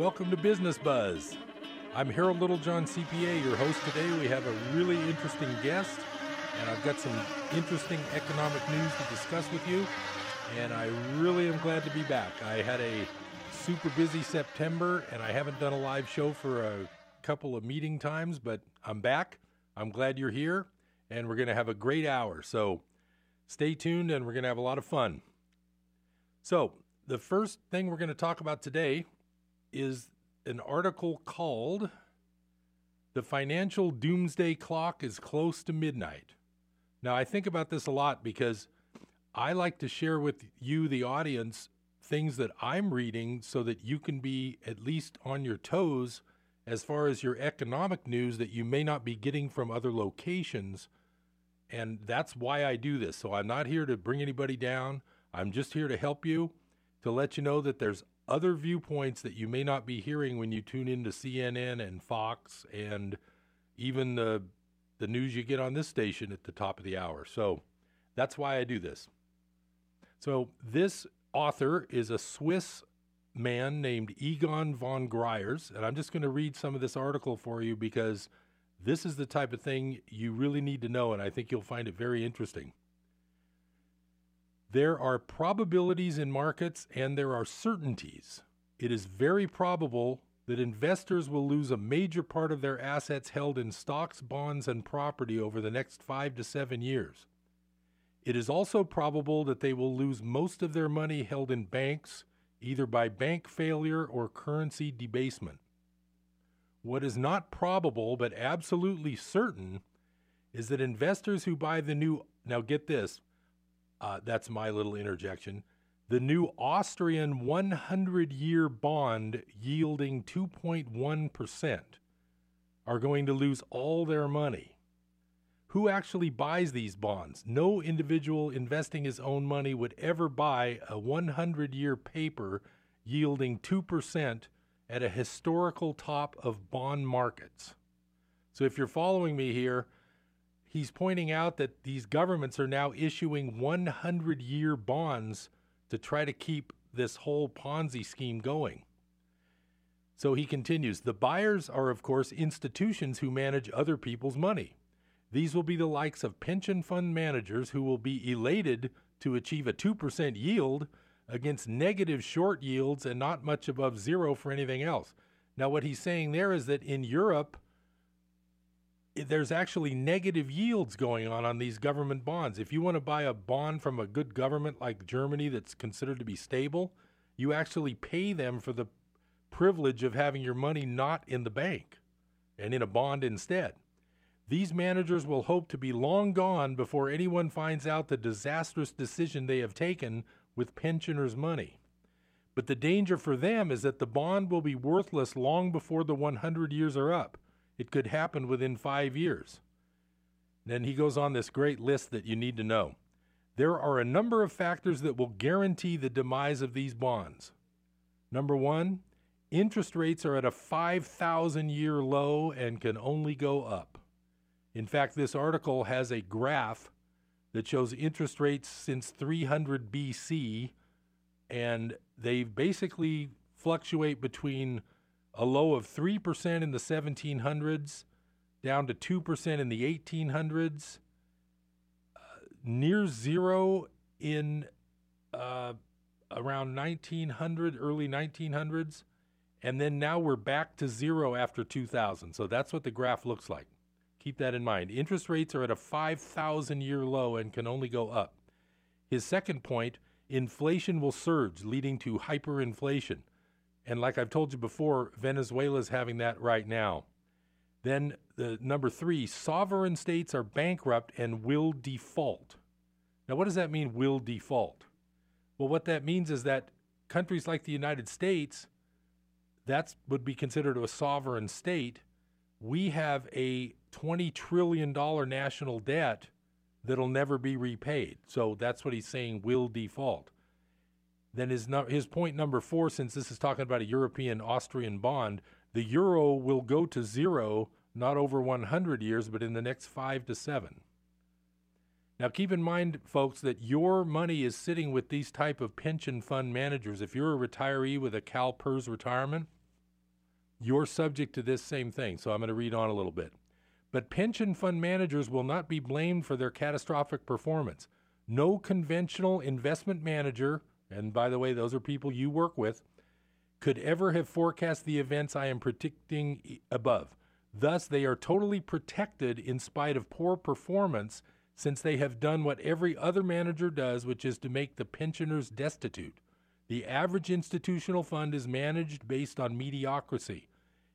Welcome to Business Buzz. I'm Harold Littlejohn, CPA, your host today. We have a really interesting guest, and I've got some interesting economic news to discuss with you. And I really am glad to be back. I had a super busy September, and I haven't done a live show for a couple of meeting times, but I'm back. I'm glad you're here, and we're going to have a great hour. So stay tuned, and we're going to have a lot of fun. So, the first thing we're going to talk about today is an article called The Financial Doomsday Clock is Close to Midnight. Now, I think about this a lot because I like to share with you, the audience, things that I'm reading so that you can be at least on your toes as far as your economic news that you may not be getting from other locations. And that's why I do this. So I'm not here to bring anybody down. I'm just here to help you, to let you know that there's other viewpoints that you may not be hearing when you tune into CNN and Fox and even the the news you get on this station at the top of the hour. So that's why I do this. So this author is a Swiss man named Egon von Greyerz, and I'm just going to read some of this article for you because this is the type of thing you really need to know, and I think you'll find it very interesting. There are probabilities in markets and there are certainties. It is very probable that investors will lose a major part of their assets held in stocks, bonds, and property over the next five to seven years. It is also probable that they will lose most of their money held in banks, either by bank failure or currency debasement. What is not probable but absolutely certain is that investors who buy the new, now get this, uh, that's my little interjection. The new Austrian 100 year bond yielding 2.1% are going to lose all their money. Who actually buys these bonds? No individual investing his own money would ever buy a 100 year paper yielding 2% at a historical top of bond markets. So if you're following me here, he's pointing out that these governments are now issuing 100 year bonds to try to keep this whole Ponzi scheme going. So he continues the buyers are, of course, institutions who manage other people's money. These will be the likes of pension fund managers who will be elated to achieve a 2% yield against negative short yields and not much above zero for anything else. Now, what he's saying there is that in Europe, there's actually negative yields going on on these government bonds. If you want to buy a bond from a good government like Germany that's considered to be stable, you actually pay them for the privilege of having your money not in the bank and in a bond instead. These managers will hope to be long gone before anyone finds out the disastrous decision they have taken with pensioners' money. But the danger for them is that the bond will be worthless long before the 100 years are up. It could happen within five years. Then he goes on this great list that you need to know. There are a number of factors that will guarantee the demise of these bonds. Number one, interest rates are at a 5,000 year low and can only go up. In fact, this article has a graph that shows interest rates since 300 BC, and they basically fluctuate between a low of 3% in the 1700s, down to 2% in the 1800s, uh, near zero in uh, around 1900, early 1900s, and then now we're back to zero after 2000. So that's what the graph looks like. Keep that in mind. Interest rates are at a 5,000 year low and can only go up. His second point inflation will surge, leading to hyperinflation. And like I've told you before, Venezuela is having that right now. Then the number three, sovereign states are bankrupt and will default. Now, what does that mean, will default? Well, what that means is that countries like the United States, that would be considered a sovereign state. We have a $20 trillion national debt that'll never be repaid. So that's what he's saying will default. Then his his point number four, since this is talking about a European Austrian bond, the euro will go to zero not over 100 years, but in the next five to seven. Now, keep in mind, folks, that your money is sitting with these type of pension fund managers. If you're a retiree with a CalPERS retirement, you're subject to this same thing. So I'm going to read on a little bit. But pension fund managers will not be blamed for their catastrophic performance. No conventional investment manager, and by the way, those are people you work with, could ever have forecast the events I am predicting above. Thus, they are totally protected in spite of poor performance since they have done what every other manager does, which is to make the pensioners destitute. The average institutional fund is managed based on mediocrity.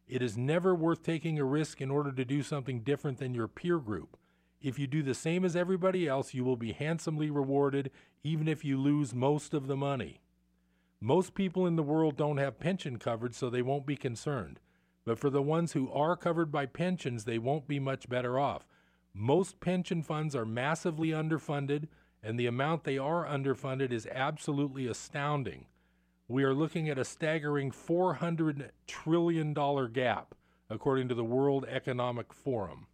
It is never worth taking a risk in order to do something different than your peer group. If you do the same as everybody else, you will be handsomely rewarded, even if you lose most of the money. Most people in the world don't have pension coverage, so they won't be concerned. But for the ones who are covered by pensions, they won't be much better off. Most pension funds are massively underfunded, and the amount they are underfunded is absolutely astounding. We are looking at a staggering $400 trillion gap, according to the World Economic Forum.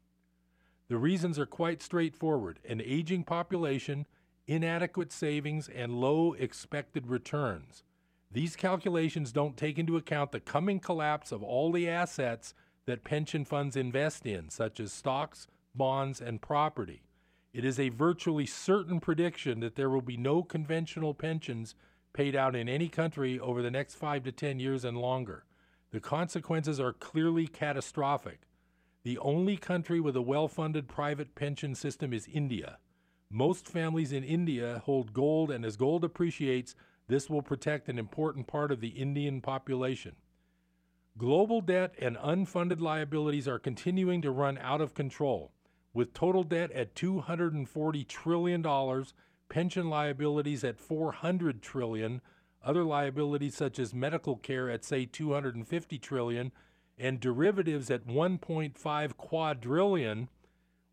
The reasons are quite straightforward an aging population, inadequate savings, and low expected returns. These calculations don't take into account the coming collapse of all the assets that pension funds invest in, such as stocks, bonds, and property. It is a virtually certain prediction that there will be no conventional pensions paid out in any country over the next five to ten years and longer. The consequences are clearly catastrophic. The only country with a well funded private pension system is India. Most families in India hold gold, and as gold appreciates, this will protect an important part of the Indian population. Global debt and unfunded liabilities are continuing to run out of control. With total debt at $240 trillion, pension liabilities at 400 trillion, other liabilities such as medical care at say 250 trillion, and derivatives at 1.5 quadrillion,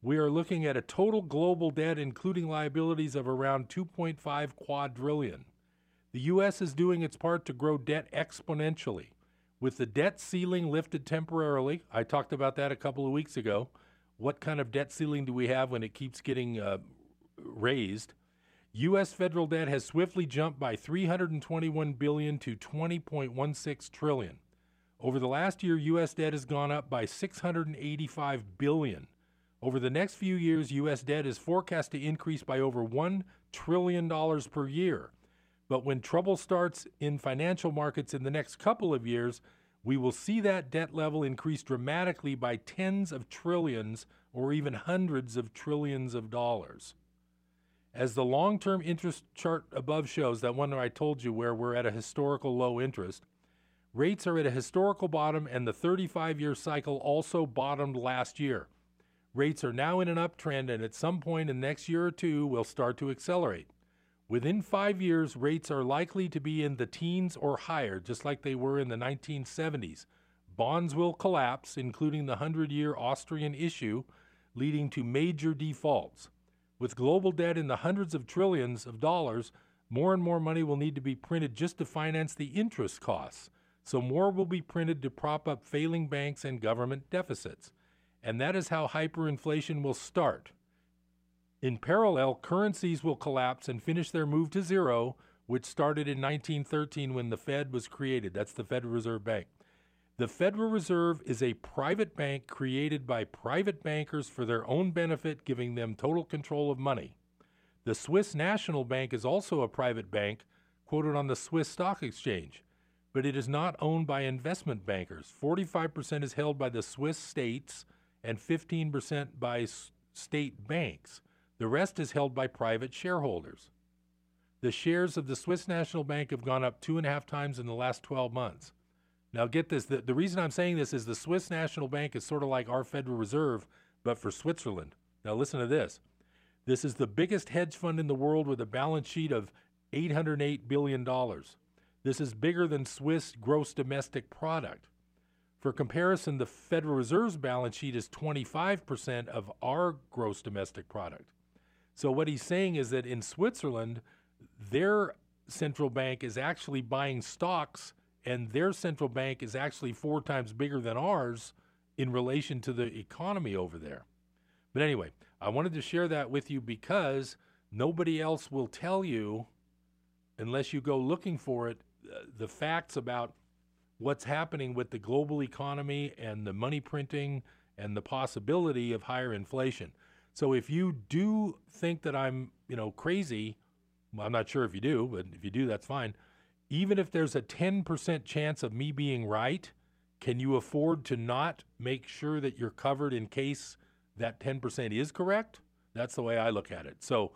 we are looking at a total global debt including liabilities of around 2.5 quadrillion. The US is doing its part to grow debt exponentially. With the debt ceiling lifted temporarily, I talked about that a couple of weeks ago what kind of debt ceiling do we have when it keeps getting uh, raised? U.S. federal debt has swiftly jumped by 321 billion to 20.16 trillion. Over the last year, U.S. debt has gone up by 685 billion. Over the next few years, U.S. debt is forecast to increase by over $1 trillion per year. But when trouble starts in financial markets in the next couple of years, we will see that debt level increase dramatically by tens of trillions or even hundreds of trillions of dollars. As the long term interest chart above shows, that one that I told you where we're at a historical low interest, rates are at a historical bottom and the 35 year cycle also bottomed last year. Rates are now in an uptrend and at some point in the next year or two will start to accelerate. Within five years, rates are likely to be in the teens or higher, just like they were in the 1970s. Bonds will collapse, including the 100 year Austrian issue, leading to major defaults. With global debt in the hundreds of trillions of dollars, more and more money will need to be printed just to finance the interest costs. So, more will be printed to prop up failing banks and government deficits. And that is how hyperinflation will start. In parallel, currencies will collapse and finish their move to zero, which started in 1913 when the Fed was created. That's the Federal Reserve Bank. The Federal Reserve is a private bank created by private bankers for their own benefit, giving them total control of money. The Swiss National Bank is also a private bank quoted on the Swiss Stock Exchange, but it is not owned by investment bankers. 45% is held by the Swiss states and 15% by state banks. The rest is held by private shareholders. The shares of the Swiss National Bank have gone up two and a half times in the last 12 months. Now, get this the, the reason I'm saying this is the Swiss National Bank is sort of like our Federal Reserve, but for Switzerland. Now, listen to this. This is the biggest hedge fund in the world with a balance sheet of $808 billion. This is bigger than Swiss gross domestic product. For comparison, the Federal Reserve's balance sheet is 25% of our gross domestic product. So what he's saying is that in Switzerland, their central bank is actually buying stocks, and their central bank is actually four times bigger than ours in relation to the economy over there. But anyway, I wanted to share that with you because nobody else will tell you, unless you go looking for it, the facts about what's happening with the global economy and the money printing and the possibility of higher inflation. So if you do think that I'm, you know, crazy, well, I'm not sure if you do, but if you do, that's fine. Even if there's a 10% chance of me being right, can you afford to not make sure that you're covered in case that 10% is correct? That's the way I look at it. So,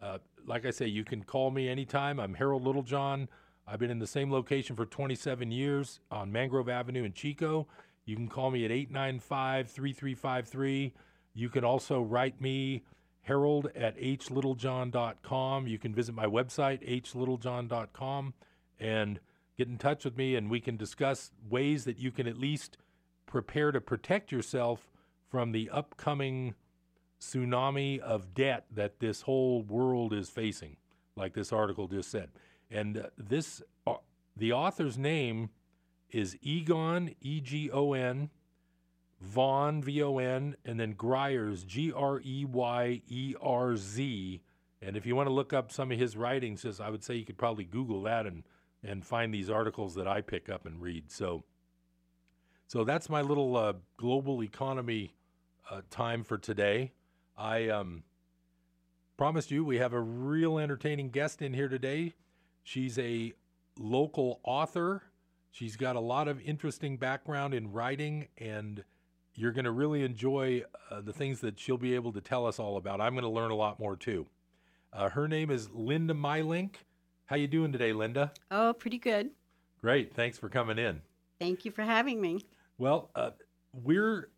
uh, like I say, you can call me anytime. I'm Harold Littlejohn. I've been in the same location for 27 years on Mangrove Avenue in Chico. You can call me at 895 3353. You can also write me, harold at hlittlejohn.com. You can visit my website, hlittlejohn.com, and get in touch with me, and we can discuss ways that you can at least prepare to protect yourself from the upcoming tsunami of debt that this whole world is facing, like this article just said. And uh, this, uh, the author's name is Egon, E G O N, Von, V O N, and then Greyerz, G R E Y E R Z. And if you want to look up some of his writings, just I would say you could probably Google that and and find these articles that I pick up and read. So, so that's my little uh, global economy uh, time for today. I um, promised you we have a real entertaining guest in here today. She's a local author. She's got a lot of interesting background in writing, and you're going to really enjoy uh, the things that she'll be able to tell us all about. I'm going to learn a lot more too. Uh, her name is Linda Mylink. How you doing today, Linda? Oh, pretty good. Great. Thanks for coming in. Thank you for having me. Well, uh, we're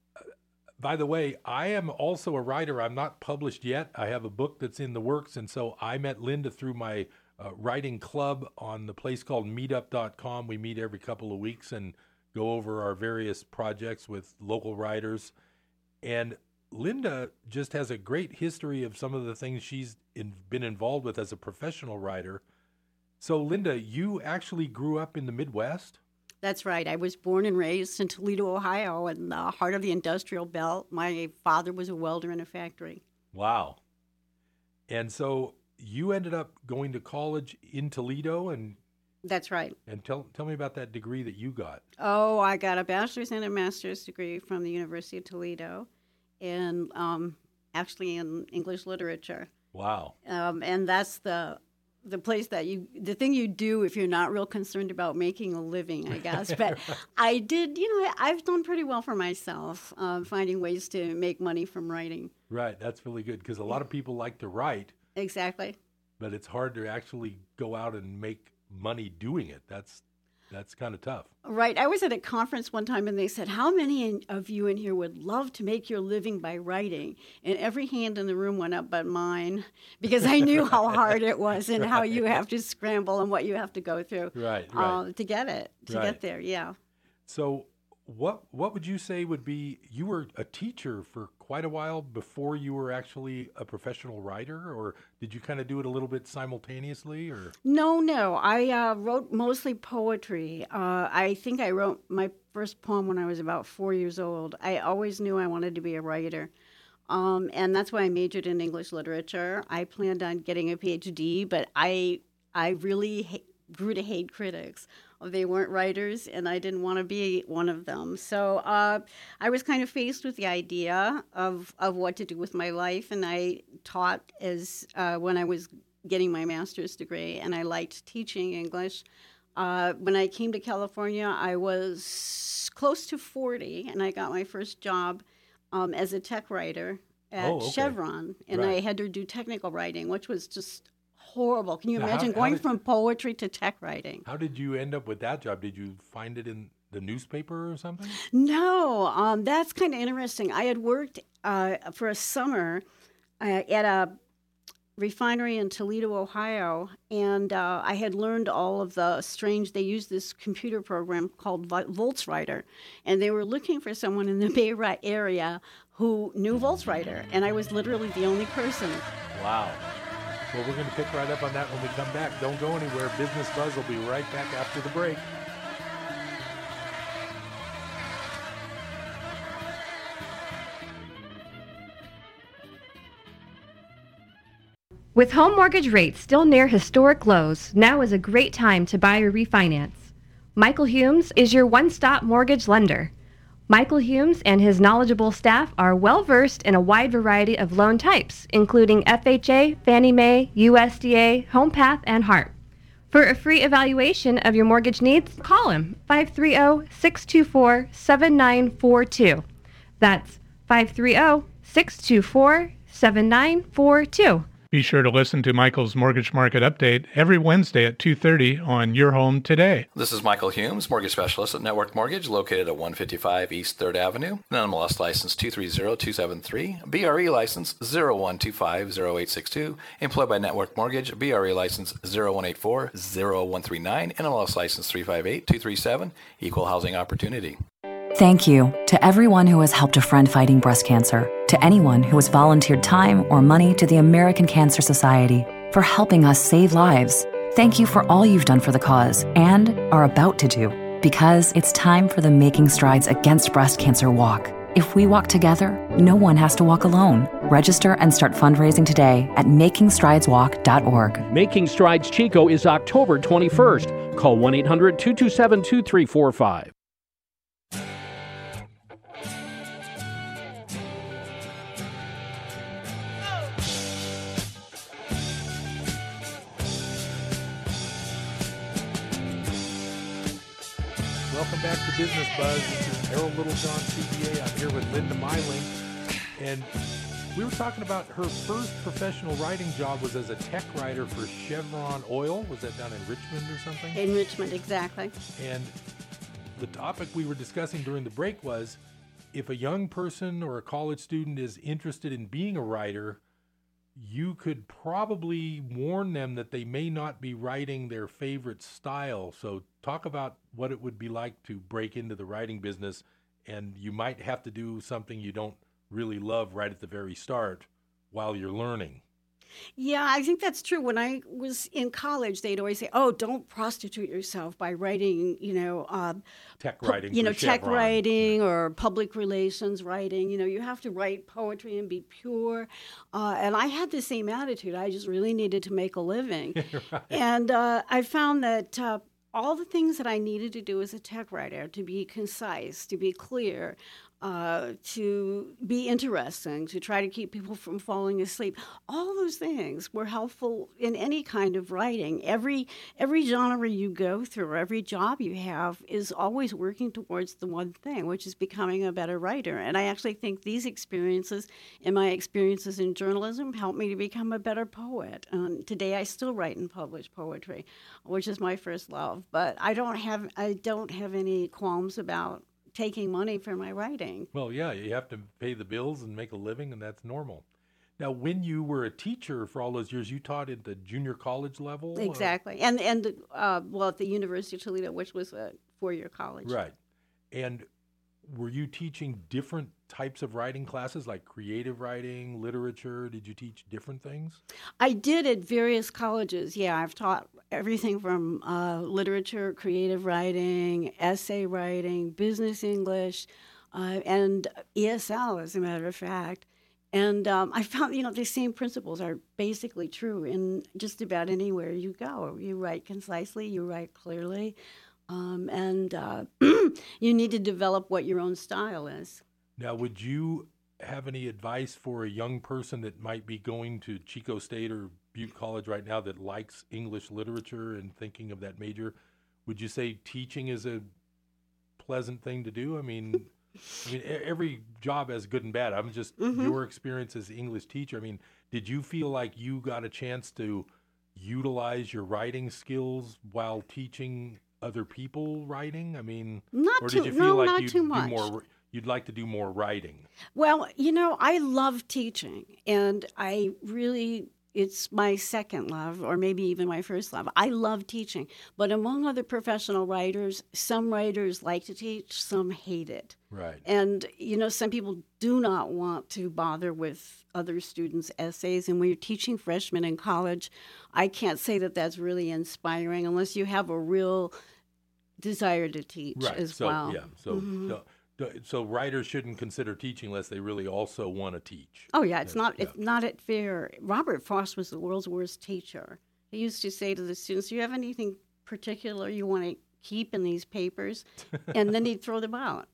by the way, I am also a writer. I'm not published yet. I have a book that's in the works. And so I met Linda through my uh, writing club on the place called meetup.com. We meet every couple of weeks and go over our various projects with local writers. And Linda just has a great history of some of the things she's in, been involved with as a professional writer. So, Linda, you actually grew up in the Midwest? That's right. I was born and raised in Toledo, Ohio, in the heart of the industrial belt. My father was a welder in a factory. Wow. And so you ended up going to college in Toledo and that's right. And tell tell me about that degree that you got. Oh, I got a bachelor's and a master's degree from the University of Toledo, and um, actually in English literature. Wow. Um, and that's the the place that you the thing you do if you're not real concerned about making a living i guess but i did you know i've done pretty well for myself uh, finding ways to make money from writing right that's really good because a lot of people like to write exactly but it's hard to actually go out and make money doing it that's that's kind of tough. Right. I was at a conference one time and they said, How many of you in here would love to make your living by writing? And every hand in the room went up but mine because I knew how hard it was and right. how you have to scramble and what you have to go through right, right. Uh, to get it, to right. get there. Yeah. So, what what would you say would be you were a teacher for quite a while before you were actually a professional writer or did you kind of do it a little bit simultaneously or? No no. I uh, wrote mostly poetry. Uh, i think i wrote my first poem when i was about four years old. I always knew i wanted to be a writer. Um, and that's why i majored in english literature. I planned on getting a phd but i i really grew to hate critics they weren't writers, and I didn't want to be one of them. So uh, I was kind of faced with the idea of, of what to do with my life, and I taught as uh, when I was getting my master's degree, and I liked teaching English. Uh, when I came to California, I was close to 40, and I got my first job um, as a tech writer at oh, okay. Chevron, and right. I had to do technical writing, which was just horrible. Can you Now, imagine how going did- from poetry to tech writing? how did you end up with that job did you find it in the newspaper or something No, um, that's kind of interesting. I had worked uh, for a summer uh, at a refinery in Toledo, Ohio, and uh, I had learned all of the strange. They use this computer program called Volkswriter, and they were looking for someone in the Bay Area who knew Volkswriter, and I was literally the only person. wow well we're going to pick right up on that when we come back don't go anywhere business buzz will be right back after the break With home mortgage rates still near historic lows, now is a great time to buy or refinance. Michael Humes is your one stop mortgage lender. Michael Humes and his knowledgeable staff are well versed in a wide variety of loan types, including FHA, Fannie Mae, USDA, HomePath, and HARP. For a free evaluation of your mortgage needs, call him 530 624 7942. That's 530 624 7942. Be sure to listen to Michael's Mortgage Market Update every Wednesday at 2:30 on Your Home Today. This is Michael Humes, mortgage specialist at Network Mortgage, located at 155 East 3rd Avenue. NMLS license 230273, BRE license 01250862, employed by Network Mortgage, BRE license 01840139, NMLS license 358237, equal housing opportunity. Thank you to everyone who has helped a friend fighting breast cancer, to anyone who has volunteered time or money to the American Cancer Society for helping us save lives. Thank you for all you've done for the cause and are about to do, because it's time for the Making Strides Against Breast Cancer walk. If we walk together, no one has to walk alone. Register and start fundraising today at makingstrideswalk.org. Making Strides Chico is October 21st. Call 1 800 227 2345. Welcome back to Business Buzz. This is Harold Littlejohn, CPA. I'm here with Linda Mylink. And we were talking about her first professional writing job was as a tech writer for Chevron Oil. Was that down in Richmond or something? In Richmond, exactly. And the topic we were discussing during the break was if a young person or a college student is interested in being a writer, you could probably warn them that they may not be writing their favorite style. So, talk about what it would be like to break into the writing business, and you might have to do something you don't really love right at the very start while you're learning. Yeah, I think that's true. When I was in college, they'd always say, "Oh, don't prostitute yourself by writing, you know, um, Tech writing, you know, tech Chevron. writing or public relations writing. You know, you have to write poetry and be pure." Uh, and I had the same attitude. I just really needed to make a living, and uh, I found that. All the things that I needed to do as a tech writer to be concise, to be clear, uh, to be interesting, to try to keep people from falling asleep. All those things were helpful in any kind of writing. Every every genre you go through, every job you have, is always working towards the one thing, which is becoming a better writer. And I actually think these experiences and my experiences in journalism helped me to become a better poet. And today I still write and publish poetry, which is my first love. But I don't have I don't have any qualms about taking money for my writing. Well, yeah, you have to pay the bills and make a living, and that's normal. Now, when you were a teacher for all those years, you taught at the junior college level? Exactly, and and uh, well, at the University of Toledo, which was a four-year college. Right. And were you teaching different types of writing classes, like creative writing, literature? Did you teach different things? I did at various colleges. Yeah, I've taught everything from uh, literature, creative writing, essay writing, business English, uh, and ESL, as a matter of fact. And um, I found, you know, the same principles are basically true in just about anywhere you go. You write concisely, you write clearly, um, and uh, you need to develop what your own style is. Now, would you have any advice for a young person that might be going to Chico State or Butte College right now that likes English literature and thinking of that major? Would you say teaching is a pleasant thing to do? I mean, I mean, every job has good and bad. I'm just your experience as an English teacher. I mean, did you feel like you got a chance to utilize your writing skills while teaching other people writing? I mean, Not or too- you feel no, like not you'd too do much. more? You'd like to do more writing. Well, you know, I love teaching, and I really, it's my second love, or maybe even my first love. I love teaching, but among other professional writers, some writers like to teach, some hate it. Right. And, you know, some people do not want to bother with other students' essays. And when you're teaching freshmen in college, I can't say that that's really inspiring unless you have a real desire to teach Right. as so well. yeah. So mm-hmm. so- so writers shouldn't consider teaching unless they really also want to teach. Oh yeah, it's Yeah, not it's not at fair. Robert Frost was the world's worst teacher. He used to say to the students, "Do you have anything particular you want to keep in these papers, and then he'd throw them out.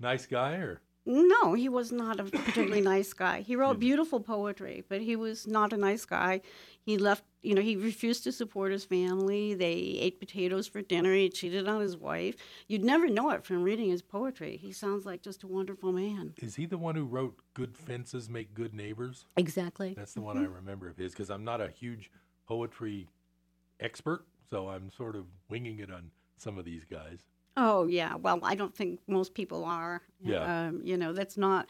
Nice guy, or No, he was not a particularly nice guy. He wrote mm. beautiful poetry, but he was not a nice guy. He left, you know, he refused to support his family. They ate potatoes for dinner. He cheated on his wife. You'd never know it from reading his poetry. He sounds like just a wonderful man. is he the one who wrote "Good fences make good neighbors"? Exactly. That's the one I mm-hmm. remember of his because I'm not a huge poetry expert, so I'm sort of winging it on some of these guys. Oh yeah. Well, I don't think most people are. Yeah. Um, you know, that's not.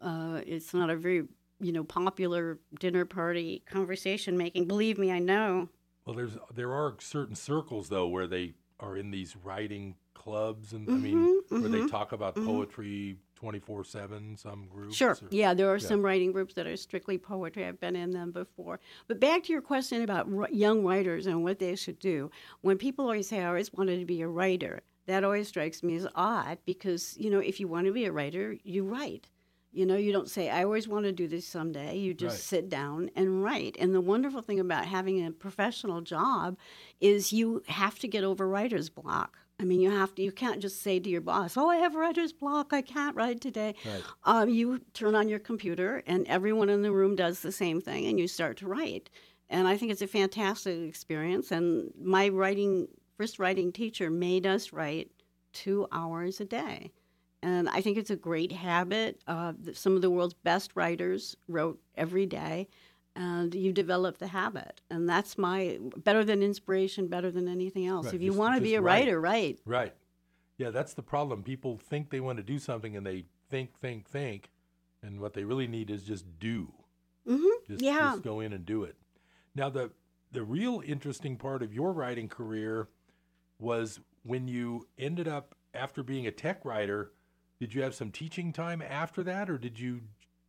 Uh, it's not a very you know popular dinner party conversation making. Believe me, I know. Well, there's there are certain circles though where they are in these writing clubs, and I mean where they talk about poetry twenty four seven. Some groups. Sure. or- Yeah, there are yeah. some writing groups that are strictly poetry. I've been in them before. But back to your question about r- young writers and what they should do. When people always say, I always wanted to be a writer, that always strikes me as odd because, you know, if you want to be a writer, you write. You know, you don't say, I always want to do this someday. You just Right. sit down and write. And the wonderful thing about having a professional job is you have to get over writer's block. I mean, you have to. You can't just say to your boss, "Oh, I have writer's block. I can't write today." Right. Um, you turn on your computer, and everyone in the room does the same thing, and you start to write. And I think it's a fantastic experience. And my writing first writing teacher made us write two hours a day, and I think it's a great habit. Uh, some of the world's best writers wrote every day, and you develop the habit. And that's my better than inspiration, better than anything else. Right, If you just- want to be a write. writer, write. Right. Yeah, that's the problem. People think they want to do something and they think, think, think, and what they really need is just do. hmm Just, Yeah. just go in and do it. Now, the the real interesting part of your writing career was when you ended up after being a tech writer. Did you have some teaching time after that, or did you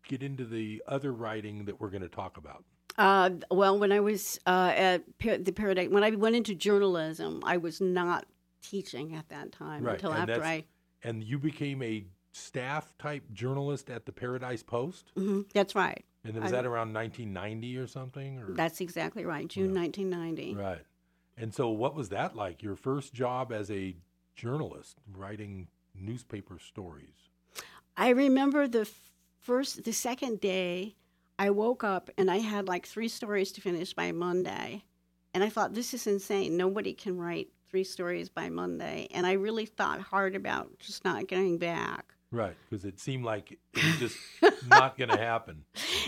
get into the other writing that we're going to talk about? Uh, well, when I was uh, at Par- the Paradise, when I went into journalism, I was not teaching at that time Right, until and after I. And you became a staff type journalist at the Paradise Post, Mhm, that's right. and was I- that around 1990 or something? Or That's exactly right. June 1990. Right. And so, what was that like? Your first job as a journalist, writing newspaper stories. I remember the first, the second day, I woke up and I had like three stories to finish by Monday. And I thought, this is insane. Nobody can write three stories by Monday. And I really thought hard about just not getting back. Right, because it seemed like it was just not going to happen.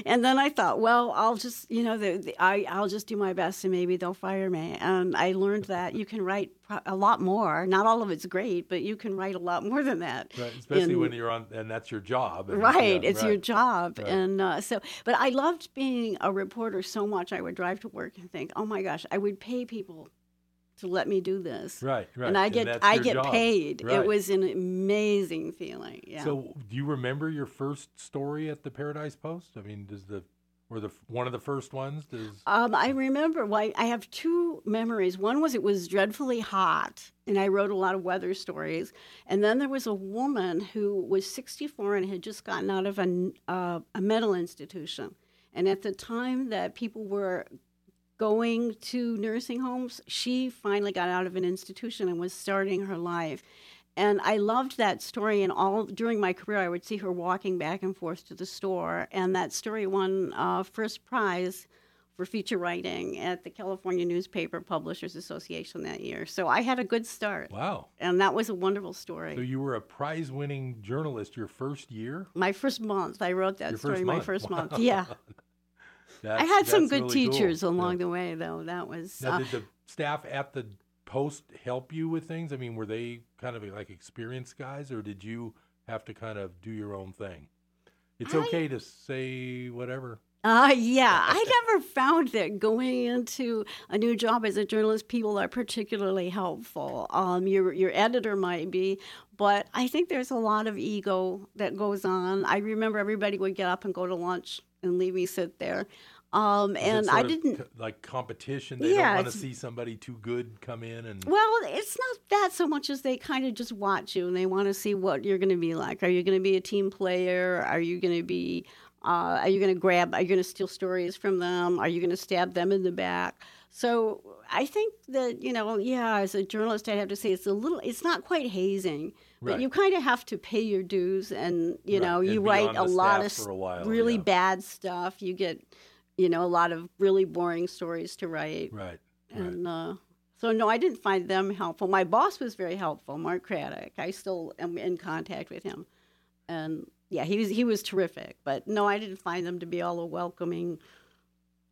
And then I thought, well, I'll just, you know, the, the, I, I'll just do my best and maybe they'll fire me. And I learned that you can write pro- a lot more. Not all of it's great, but you can write a lot more than that. Right, especially in- when you're on, and that's your job. and- Right, yeah, it's your job, Right. and uh, so. But I loved being a reporter so much. I would drive to work and think, "Oh my gosh, I would pay people to let me do this." Right, right. And I get, that's I get job. paid. Right. It was an amazing feeling. Yeah. So, do you remember your first story at the Paradise Post? I mean, does the or the one of the first ones? Does Um, I remember. Well, I have two memories. One was it was dreadfully hot, and I wrote a lot of weather stories. And then there was a woman who was 64 and had just gotten out of a, uh, a mental institution. And at the time that people were going to nursing homes, she finally got out of an institution and was starting her life. And I loved that story. And all during my career, I would see her walking back and forth to the store. And that story won uh, first prize for feature writing at the California Newspaper Publishers Association that year. So I had a good start. wow? And that was a wonderful story. So you were a prize-winning journalist your first year. my first month, I wrote that Your story first my first Wow. month. Yeah. That's, I had some good really cool. teachers along Yeah. the way, though. That was. Now, uh, did the staff at the post help you with things? I mean, were they kind of like experienced guys, or did you have to kind of do your own thing? It's I- okay to say whatever. Uh, yeah, I never found that going into a new job as a journalist, people are particularly helpful. Um, your your editor might be, but I think there's a lot of ego that goes on. I remember everybody would get up and go to lunch and leave me sit there, um, and I didn't. co- like competition. They Yeah, don't want to see somebody too good come in and Well, it's not that so much as they kind of just watch you and they want to see what you're going to be like. Are you going to be a team player? Are you going to be, uh, are you going to grab, are you going to steal stories from them? Are you going to stab them in the back? So I think that you know, yeah, as a journalist, I have to say it's a little. It's not quite hazing, but you kind of have to pay your dues, and you Right, know, and you write a lot of a while, really yeah. bad stuff. You get, you know, a lot of really boring stories to write, Right. Right. and uh, so no, I didn't find them helpful. My boss was very helpful, Mark Craddock. I still am in contact with him, and yeah, he was he was terrific. But no, I didn't find them to be all a welcoming.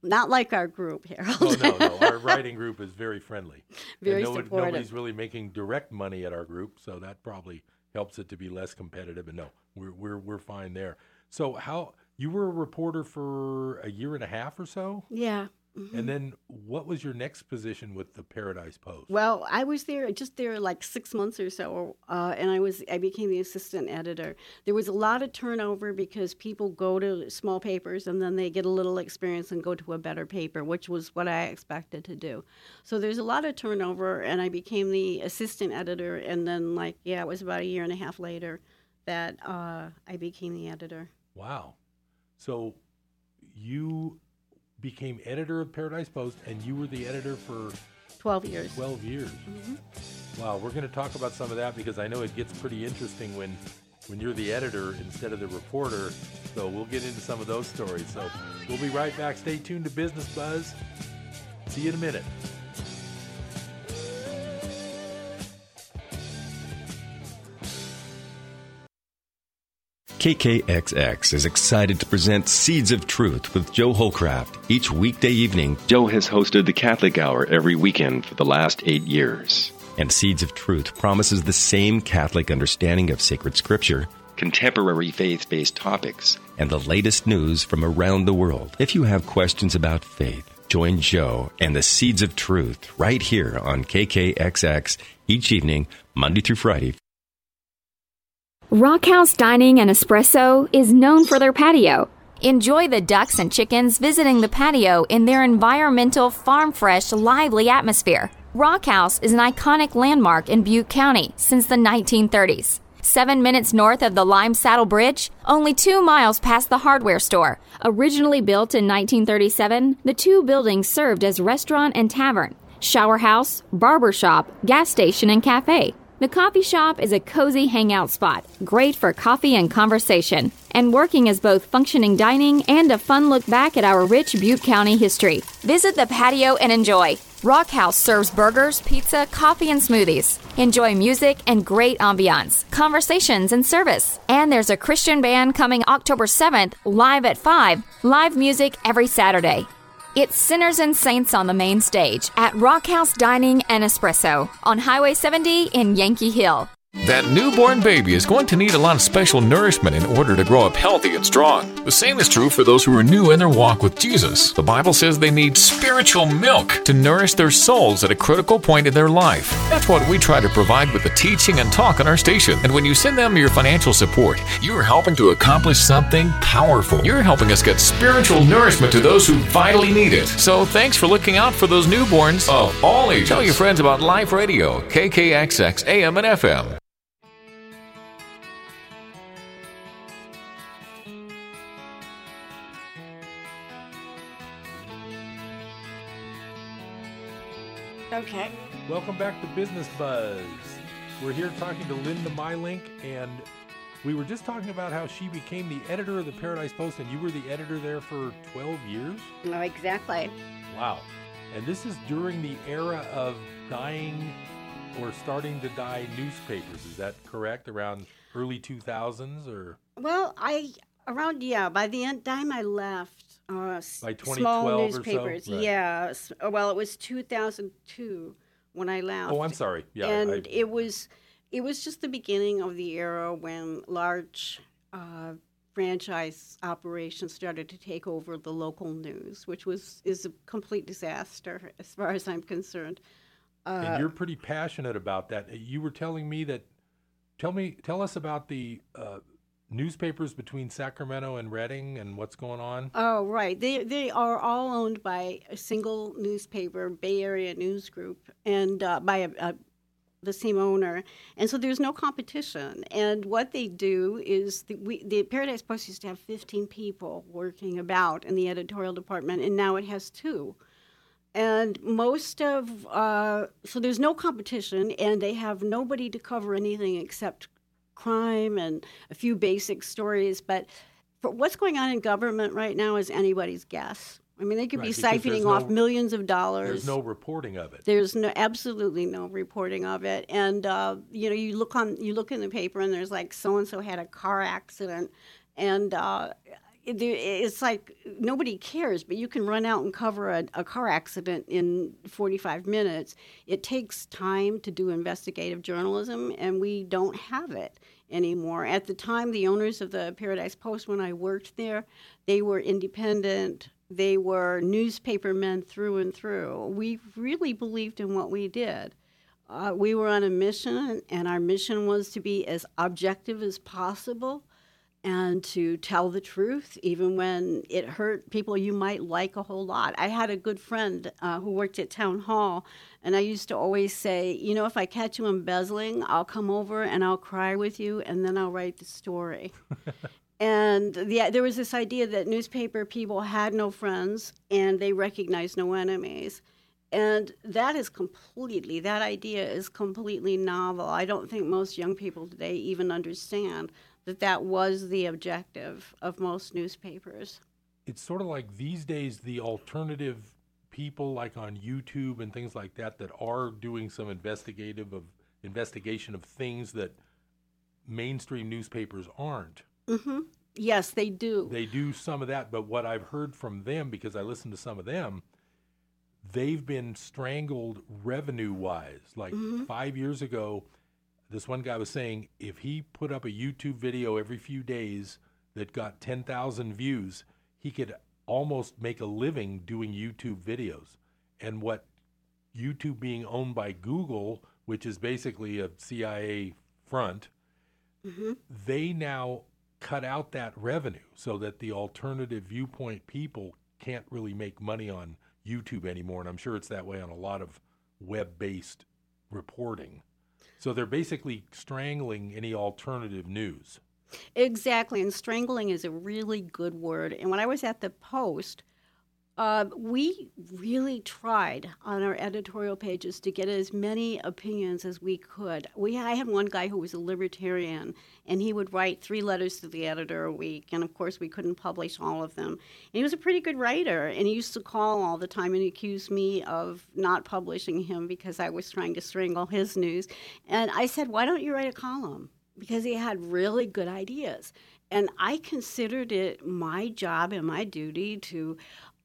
Not like our group, Harold. Oh no, no. Our writing group is very friendly. Very no supportive. Nobody's really making direct money at our group, so that probably helps it to be less competitive. And no, we're we're we're fine there. So how you were a reporter for a year and a half or so, yeah. Mhm. and then what was your next position with the Paradise Post? Well, I was there just there like six months or so, uh, and I was I became the assistant editor. There was a lot of turnover because people go to small papers and then they get a little experience and go to a better paper, which was what I expected to do. So there's a lot of turnover, and I became the assistant editor. And then, like, yeah, it was about a year and a half later that uh, I became the editor. Wow. So you became editor of Paradise Post, and you were the editor for Twelve years. 12 years. Mm-hmm. Wow, we're going to talk about some of that because I know it gets pretty interesting when when you're the editor instead of the reporter. So we'll get into some of those stories. So we'll be right back. Stay tuned to Business Buzz. See you in a minute. KKXX is excited to present Seeds of Truth with Joe Holcraft each weekday evening. Joe has hosted the Catholic Hour every weekend for the last eight years. And Seeds of Truth promises the same Catholic understanding of sacred scripture, contemporary faith based topics, and the latest news from around the world. If you have questions about faith, join Joe and the Seeds of Truth right here on KKXX each evening, Monday through Friday Rockhouse Dining and Espresso is known for their patio. Enjoy the ducks and chickens visiting the patio in their environmental, farm fresh, lively atmosphere. Rockhouse is an iconic landmark in Butte County since the 1930s. Seven minutes north of the Lime Saddle Bridge, only two miles past the hardware store. Originally built in 1937, the two buildings served as restaurant and tavern, shower house, barber shop, gas station, and cafe. The coffee shop is a cozy hangout spot, great for coffee and conversation, and working as both functioning dining and a fun look back at our rich Butte County history. Visit the patio and enjoy. Rock House serves burgers, pizza, coffee, and smoothies. Enjoy music and great ambiance, conversations, and service. And there's a Christian band coming October 7th, live at 5, live music every Saturday. It's Sinners and Saints on the main stage at Rockhouse Dining and Espresso on Highway 70 in Yankee Hill. That newborn baby is going to need a lot of special nourishment in order to grow up healthy and strong. The same is true for those who are new in their walk with Jesus. The Bible says they need spiritual milk to nourish their souls at a critical point in their life. That's what we try to provide with the teaching and talk on our station. And when you send them your financial support, you are helping to accomplish something powerful. You're helping us get spiritual nourishment to those who vitally need it. So thanks for looking out for those newborns of all ages. Tell your friends about Life Radio, KKXX AM and FM. Okay. Welcome back to Business Buzz. We're here talking to Linda Mylink, and we were just talking about how she became the editor of the Paradise Post, and you were the editor there for 12 years? No, exactly. Wow. And this is during the era of dying or starting to die newspapers. Is that correct? Around early 2000s or Well, I around yeah. By the end time I left, uh, By small 2012 or so? newspapers. Right. Yeah. uh, Well, it was 2002 when I left. Oh, I'm sorry. Yeah, and I- it was it was just the beginning of the era when large uh, franchise operations started to take over the local news, which was is a complete disaster as far as I'm concerned. Uh, and you're pretty passionate about that. You were telling me that. Tell me, tell us about the uh, newspapers between Sacramento and Redding and what's going on. Oh, right. They they are all owned by a single newspaper, Bay Area News Group, and uh, by a, a, the same owner. And so there's no competition. And what they do is the, we, the Paradise Post used to have 15 people working about in the editorial department, and now it has two. and most of uh, so there's no competition, and they have nobody to cover anything except crime and a few basic stories. But for what's going on in government right now is anybody's guess. I mean, they could Right, be siphoning off no- millions of dollars. There's no reporting of it. There's no absolutely no reporting of it, and uh, you know you look on you look in the paper and there's like so and so had a car accident, and uh, it's like nobody cares, but you can run out and cover a, a car accident in 45 minutes. It takes time to do investigative journalism, and we don't have it anymore. At the time, the owners of the Paradise Post, when I worked there, they were independent. They were newspaper men through and through. We really believed in what we did. Uh, we were on a mission, and our mission was to be as objective as possible and to tell the truth, even when it hurt people you might like a whole lot. I had a good friend uh, who worked at town hall, and I used to always say, you know, if I catch you embezzling, I'll come over and I'll cry with you, and then I'll write the story. and the, there was this idea that newspaper people had no friends and they recognized no enemies. And that is completely, that idea is completely novel. I don't think most young people today even understand that that was the objective of most newspapers. It's sort of like these days the alternative people like on YouTube and things like that that are doing some investigative of investigation of things that mainstream newspapers aren't. hmm Yes, they do. They do some of that, but what I've heard from them because I listen to some of them, they've been strangled revenue wise. Like Mhm. 5 years ago, this one guy was saying if he put up a YouTube video every few days that got 10,000 views, he could almost make a living doing YouTube videos. And what YouTube being owned by Google, which is basically a CIA front, hmm they now cut out that revenue so that the alternative viewpoint people can't really make money on YouTube anymore. And I'm sure it's that way on a lot of web based reporting. So they're basically strangling any alternative news. Exactly, and strangling is a really good word. And when I was at the Post, uh, we really tried on our editorial pages to get as many opinions as we could. We I had one guy who was a libertarian, and he would write three letters to the editor a week, and of course we couldn't publish all of them. And he was a pretty good writer, and he used to call all the time and accuse me of not publishing him because I was trying to strangle his news. And I said, "Why don't you write a column?" Because he had really good ideas. And I considered it my job and my duty to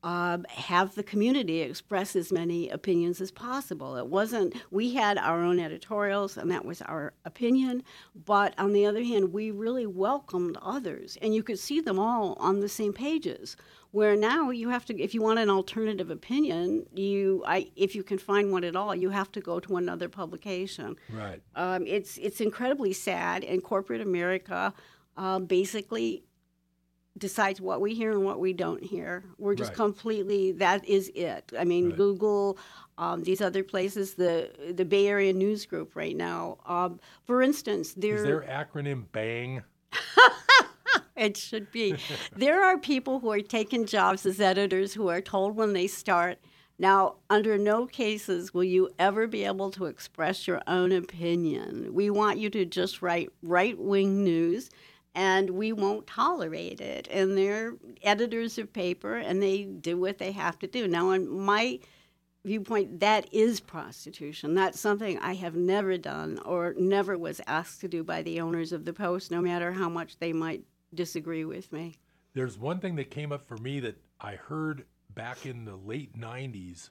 um, have the community express as many opinions as possible. It wasn't, we had our own editorials, and that was our opinion. But on the other hand, we really welcomed others, and you could see them all on the same pages. Where now you have to, if you want an alternative opinion, you, I, if you can find one at all, you have to go to another publication. Right. Um, it's it's incredibly sad, and corporate America uh, basically decides what we hear and what we don't hear. We're just Right. completely that is it. I mean, Right. Google, um, these other places, the the Bay Area News Group right now. Um, for instance, Is their acronym BANG? it should be. there are people who are taking jobs as editors who are told when they start. Now, under no cases will you ever be able to express your own opinion. We want you to just write right wing news, and we won't tolerate it. And they're editors of paper, and they do what they have to do. Now, in my viewpoint, that is prostitution. That's something I have never done or never was asked to do by the owners of the Post, no matter how much they might disagree with me. There's one thing that came up for me that I heard back in the late 90s.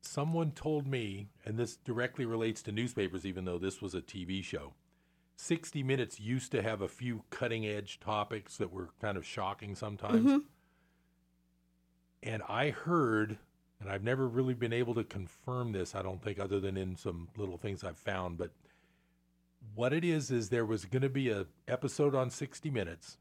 Someone told me, and this directly relates to newspapers, even though this was a TV show. 60 Minutes used to have a few cutting edge topics that were kind of shocking sometimes. Mhm. And I heard, and I've never really been able to confirm this, I don't think, other than in some little things I've found, but what it is is there was going to be a episode on 60 Minutes.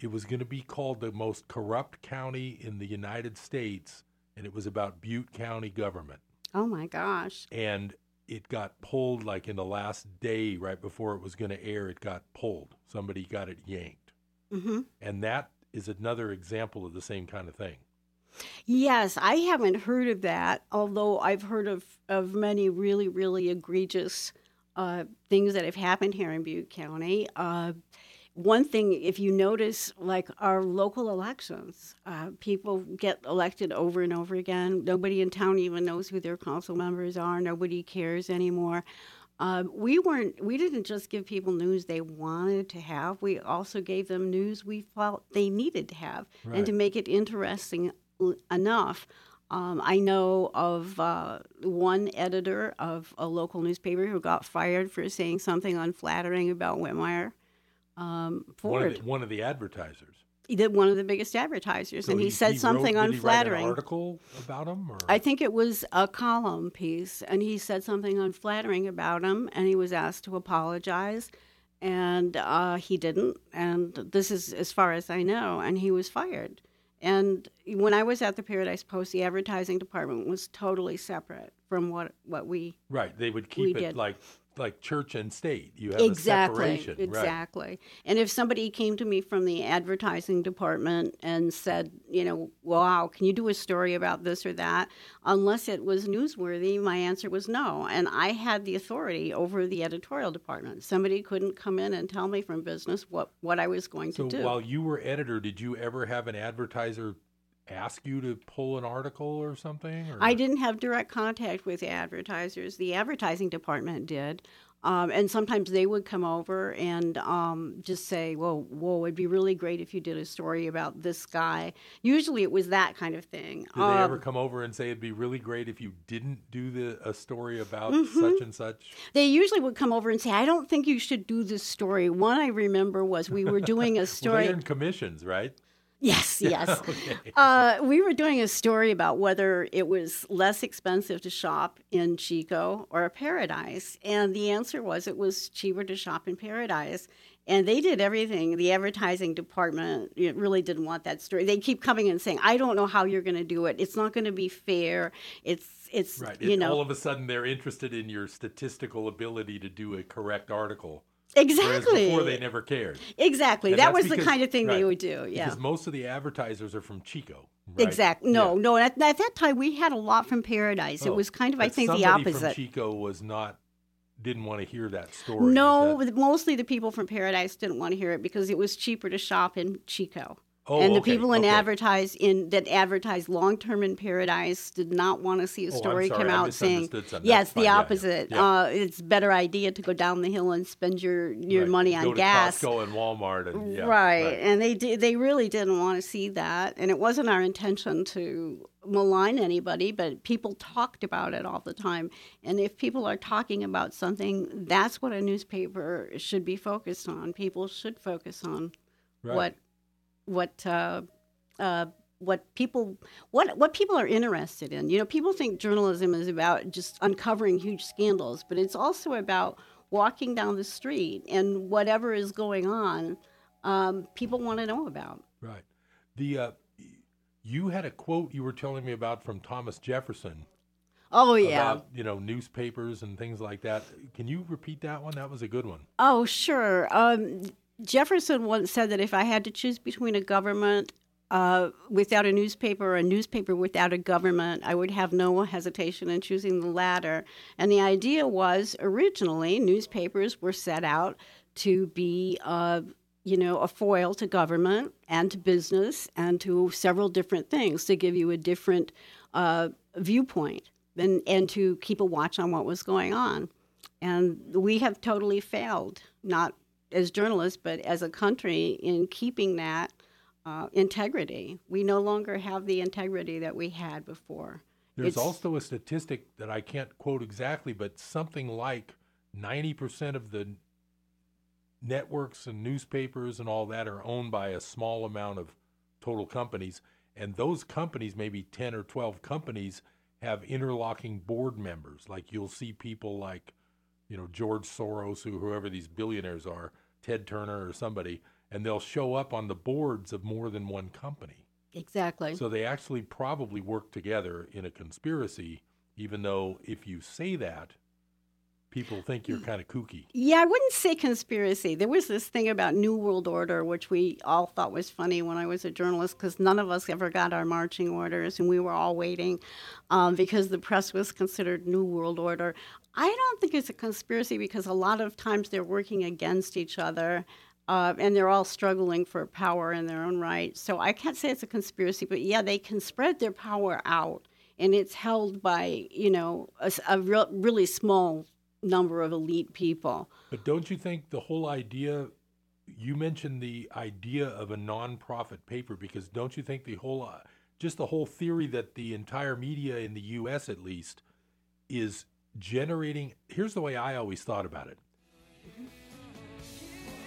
It was going to be called the most corrupt county in the United States, and it was about Butte County government. Oh my gosh. And it got pulled like in the last day, right before it was going to air. It got pulled. Somebody got it yanked, hmm and that is another example of the same kind of thing. Yes, I haven't heard of that, although I've heard of, of many really, really egregious uh, things that have happened here in Butte County. Uh, one thing, if you notice, like our local elections, uh, people get elected over and over again. Nobody in town even knows who their council members are. Nobody cares anymore. Uh, we weren't. We didn't just give people news they wanted to have. We also gave them news we felt they needed to have, right. and to make it interesting enough. Um, I know of uh, one editor of a local newspaper who got fired for saying something unflattering about Whitmire um, Ford. One of, the, one of the advertisers. He did one of the biggest advertisers, so and he, he said he something wrote, unflattering. article about him, or? I think it was a column piece, and he said something unflattering about him, and he was asked to apologize, and uh, he didn't. And this is as far as I know, and he was fired. And when I was at the Paradise Post, the advertising department was totally separate from what what we right. They would keep it did. like like church and state. You have exactly, a separation. Exactly. Right. And if somebody came to me from the advertising department and said, you know, wow, can you do a story about this or that? Unless it was newsworthy, my answer was no. And I had the authority over the editorial department. Somebody couldn't come in and tell me from business what, what I was going so to do. So while you were editor, did you ever have an advertiser ask you to pull an article or something? Or? I didn't have direct contact with advertisers. The advertising department did. Um, and sometimes they would come over and um, just say, "Well, whoa, it'd be really great if you did a story about this guy." Usually, it was that kind of thing. Did um, they ever come over and say it'd be really great if you didn't do the a story about mm-hmm. such and such? They usually would come over and say, "I don't think you should do this story." One I remember was we were doing a story. well, they commissions, right? Yes, yes. okay. uh, we were doing a story about whether it was less expensive to shop in Chico or Paradise. And the answer was it was cheaper to shop in Paradise. And they did everything. The advertising department really didn't want that story. They keep coming and saying, "I don't know how you're going to do it. It's not going to be fair. It's it's right. you know." All of a sudden, they're interested in your statistical ability to do a correct article. Exactly. before they never cared. Exactly. And that was because, the kind of thing right, they would do. Yeah. Because most of the advertisers are from Chico. Right? Exactly. No, yeah. no. At, at, that time, we had a lot from Paradise. Oh, it was kind of, I think, the opposite. From Chico was not didn't want to hear that story. No, that... mostly the people from Paradise didn't want to hear it because it was cheaper to shop in Chico. Oh, and the okay, people in okay. advertise in that advertise long term in Paradise did not want to see a Oh, story sorry, come out saying something. yes, the fine. Yeah, yeah, opposite. Uh, it's better idea to go down the hill and spend your your Right. money on Go to gas. Costco and Walmart and yeah, right. and they did, they really didn't want to see that, and it wasn't our intention to malign anybody, but people talked about it all the time. And if people are talking about something, that's what a newspaper should be focused on. People should focus on Right. what what uh, uh, what people what what people are interested in. You know, people think journalism is about just uncovering huge scandals, but it's also about walking down the street and whatever is going on, um, people want to know about. Right. The uh, you had a quote you were telling me about from Thomas Jefferson. Oh yeah. About, you know, newspapers and things like that. Can you repeat that one? That was a good one. Oh sure. Um, Jefferson once said that if I had to choose between a government uh, without a newspaper or a newspaper without a government, I would have no hesitation in choosing the latter. And the idea was originally newspapers were set out to be, uh, you know, a foil to government and to business and to several different things to give you a different uh, viewpoint and, and to keep a watch on what was going on. And we have totally failed, not as journalists, but as a country, in keeping that uh, integrity. We no longer have the integrity that we had before. There's It's- also a statistic that I can't quote exactly, but something like 90% of the networks and newspapers and all that are owned by a small amount of total companies. And those companies, maybe 10 or 12 companies, have interlocking board members. Like you'll see people like, you know, George Soros, or whoever these billionaires are, Ted Turner or somebody, and they'll show up on the boards of more than one company. Exactly. So they actually probably work together in a conspiracy, even though if you say that, people think you're kind of kooky. Yeah, I wouldn't say conspiracy. There was this thing about New World Order, which we all thought was funny when I was a journalist because none of us ever got our marching orders and we were all waiting um, because the press was considered New World Order. I don't think it's a conspiracy because a lot of times they're working against each other. Uh, and they're all struggling for power in their own right. So I can't say it's a conspiracy, but yeah, they can spread their power out, and it's held by you know a, a real, really small number of elite people. But don't you think the whole idea? You mentioned the idea of a nonprofit paper because don't you think the whole, uh, just the whole theory that the entire media in the U.S. at least is generating. Here's the way I always thought about it.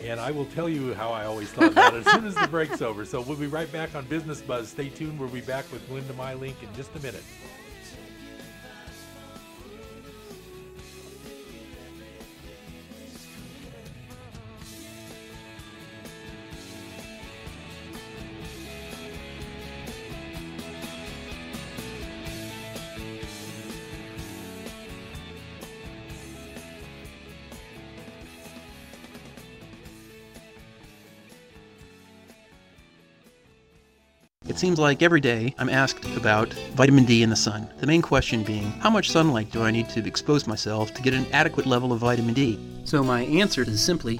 And I will tell you how I always thought about it as soon as the break's over. So we'll be right back on Business Buzz. Stay tuned. We'll be back with Linda Mylink in just a minute. It seems like every day I'm asked about vitamin D in the sun. The main question being, how much sunlight do I need to expose myself to get an adequate level of vitamin D? So my answer is simply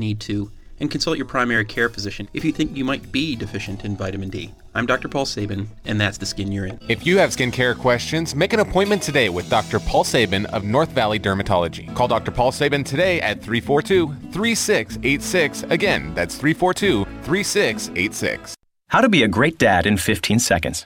need to, and consult your primary care physician if you think you might be deficient in vitamin D. I'm Dr. Paul Sabin, and that's the skin you're in. If you have skincare questions, make an appointment today with Dr. Paul Sabin of North Valley Dermatology. Call Dr. Paul Sabin today at 342 3686. Again, that's 342 3686. How to be a great dad in 15 seconds.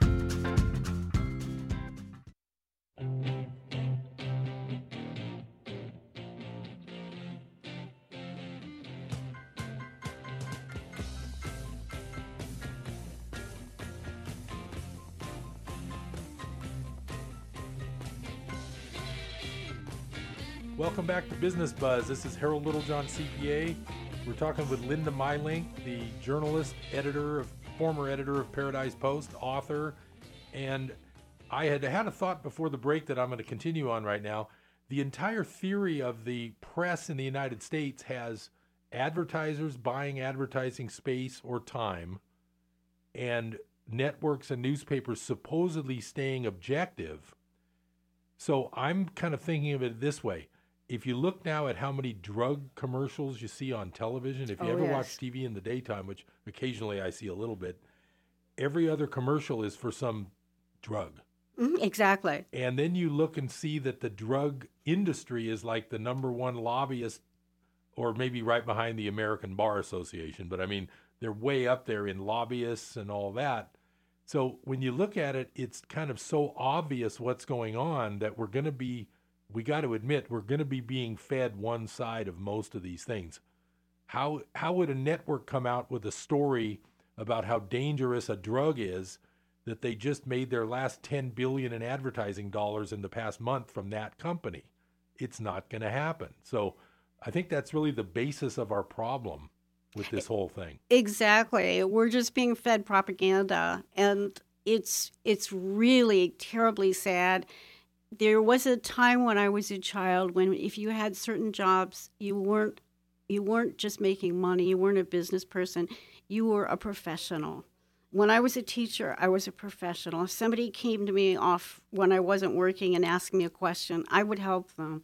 Welcome back to Business Buzz. This is Harold Littlejohn, CPA. We're talking with Linda Mylink, the journalist, editor, of, former editor of Paradise Post, author, and I had had a thought before the break that I'm going to continue on right now. The entire theory of the press in the United States has advertisers buying advertising space or time, and networks and newspapers supposedly staying objective. So I'm kind of thinking of it this way if you look now at how many drug commercials you see on television, if you Oh, ever yes. watch TV in the daytime, which occasionally I see a little bit, every other commercial is for some drug. Mhm, exactly. And then you look and see that the drug industry is like the number one lobbyist, or maybe right behind the American Bar Association. But I mean, they're way up there in lobbyists and all that. So when you look at it, it's kind of so obvious what's going on that we're going to be, we got to admit, we're going to be being fed one side of most of these things. How how would a network come out with a story about how dangerous a drug is that they just made their last 10 billion in advertising dollars in the past month from that company? It's not going to happen. So I think that's really the basis of our problem with this whole thing. Exactly. We're just being fed propaganda and it's it's really terribly sad. There was a time when I was a child when if you had certain jobs, you weren't you weren't just making money, you weren't a business person, you were a professional. When I was a teacher, I was a professional. If somebody came to me off when I wasn't working and asked me a question, I would help them.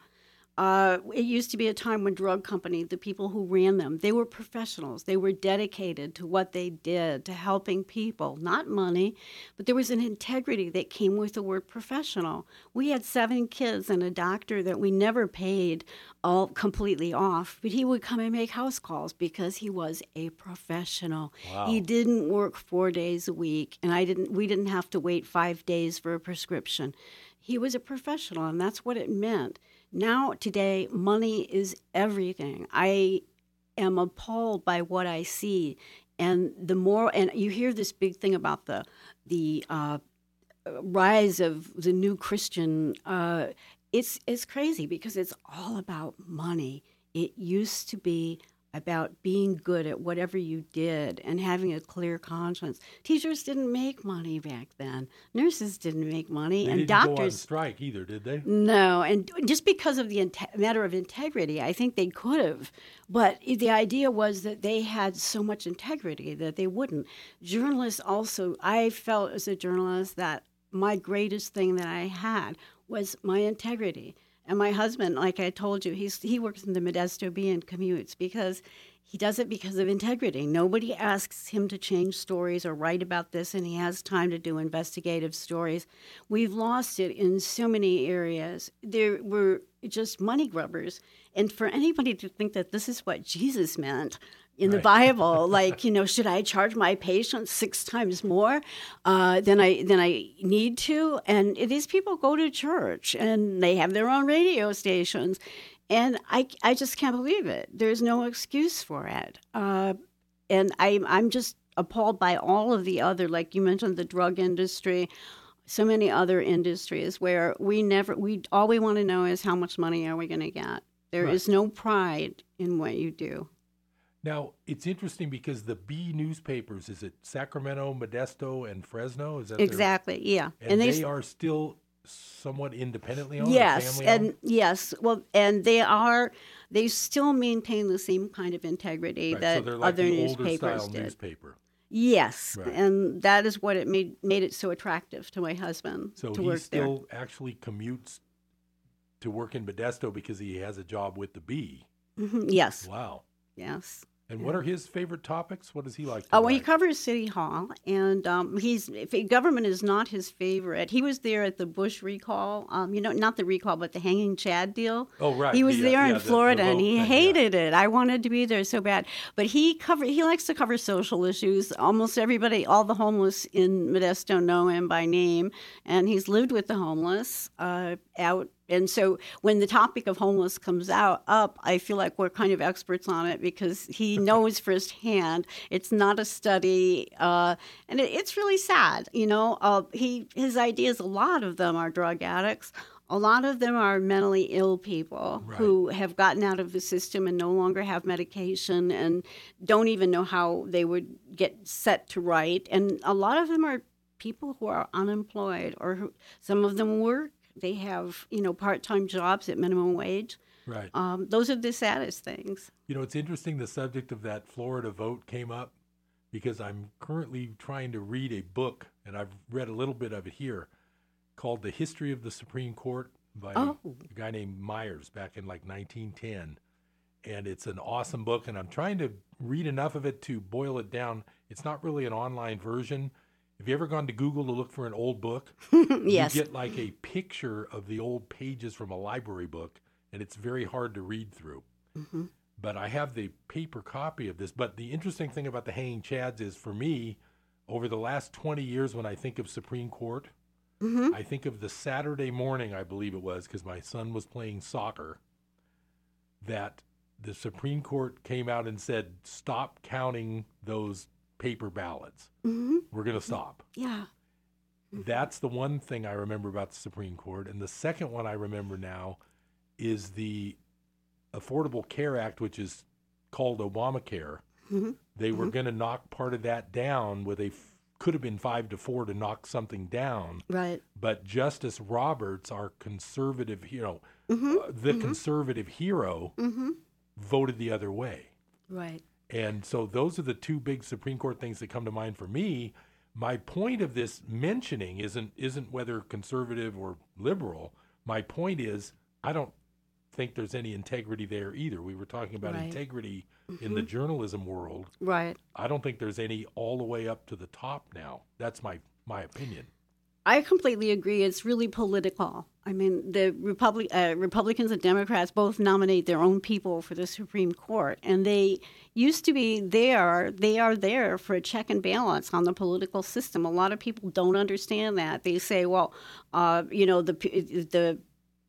Uh, it used to be a time when drug company, the people who ran them, they were professionals. They were dedicated to what they did, to helping people, not money, but there was an integrity that came with the word professional. We had seven kids and a doctor that we never paid all completely off, but he would come and make house calls because he was a professional. Wow. He didn't work four days a week, and I didn't. We didn't have to wait five days for a prescription. He was a professional, and that's what it meant. Now, today, money is everything. I am appalled by what I see, and the more, and you hear this big thing about the the uh, rise of the new Christian. Uh, it's it's crazy because it's all about money. It used to be about being good at whatever you did and having a clear conscience. Teachers didn't make money back then. Nurses didn't make money, They and didn't go on doctors strike either, did they? no, and just because of the inte- matter of integrity, I think they could have. But the idea was that they had so much integrity that they wouldn't. Journalists also, I felt as a journalist that my greatest thing that I had was my integrity. And my husband, like I told you, he's, he works in the Modesto Bee and commutes because he does it because of integrity. Nobody asks him to change stories or write about this, and he has time to do investigative stories. We've lost it in so many areas. There were just money grubbers. And for anybody to think that this is what Jesus meant in the Right. Bible, like, you know, should I charge my patients six times more uh, than, I, than I need to? And these people go to church and they have their own radio stations. And I, I just can't believe it. There's no excuse for it. Uh, and I, I'm just appalled by all of the other, like you mentioned, the drug industry, so many other industries where we never, we all we want to know is how much money are we going to get. There is Right. no pride in what you do. Now it's interesting because the Bee newspapers is it Sacramento, Modesto, and Fresno? Is that their- Exactly, yeah. And, And they they, are still somewhat independently owned. Yes, and owned? yes, well, and they are. They still maintain the same kind of integrity Right, that so they're like other newspapers style did. newspaper. Yes, Right. and that is what it made made it so attractive to my husband So to he work there. still actually commutes to work in Modesto because he has a job with the Bee. Mhm, Yes. Wow. Yes. And what are his favorite topics? What does he like? To Oh, well, he covers City Hall, and um, he's if government is not his favorite. He was there at the Bush recall, um, you know, not the recall, but the hanging Chad deal. Oh, right. He was The, uh, there yeah, in the- the Florida, and he thing, yeah. hated it. I wanted to be there so bad, but he cover he likes to cover social issues. Almost everybody, all the homeless in Modesto know him by name, and he's lived with the homeless uh, out. And so when the topic of homeless comes out up, I feel like we're kind of experts on it because he knows firsthand. It's not a study, uh, and it, it's really sad. You know, uh, he his ideas. A lot of them are drug addicts. A lot of them are mentally ill people who have gotten out of the system and no longer have medication and don't even know how they would get set to right. And a lot of them are people who are unemployed or who, some of them work. They have, you know, part-time jobs at minimum wage. Right. Um, those are the saddest things. You know, it's interesting the subject of that Florida vote came up because I'm currently trying to read a book, and I've read a little bit of it here, called The History of the Supreme Court by Oh. a guy named Myers back in like 1910. And it's an awesome book, and I'm trying to read enough of it to boil it down. It's not really an online version. Have you ever gone to Google to look for an old book? Yes. You get like a picture of the old pages from a library book, and it's very hard to read through hmm but I have the paper copy of this. But the interesting thing about the Hanging Chads is for me, over the last 20 years, when I think of Supreme Court, Mhm. I think of the Saturday morning, I believe it was, because my son was playing soccer, that the Supreme Court came out and said, stop counting those paper ballots. hmm We're going to stop. Yeah. That's the one thing I remember about the Supreme Court. And the second one I remember now is the Affordable Care Act, which is called Obamacare. Mhm. They were going to knock part of that down with a f- could have been five to four to knock something down. Right. But Justice Roberts, our conservative, you know, Mhm. uh, the Mhm. conservative hero, hmm voted the other way. Right. And so those are the two big Supreme Court things that come to mind for me. My point of this mentioning isn't isn't whether conservative or liberal. My point is I don't think there's any integrity there either. We were talking about Right. integrity in mm-hmm. the journalism world. Right. I don't think there's any all the way up to the top now. That's my my opinion. I completely agree. It's really political. I mean, the Republic, uh, Republicans and Democrats both nominate their own people for the Supreme Court, and they used to be there. They are there for a check and balance on the political system. A lot of people don't understand that. They say, "Well, uh, you know, the the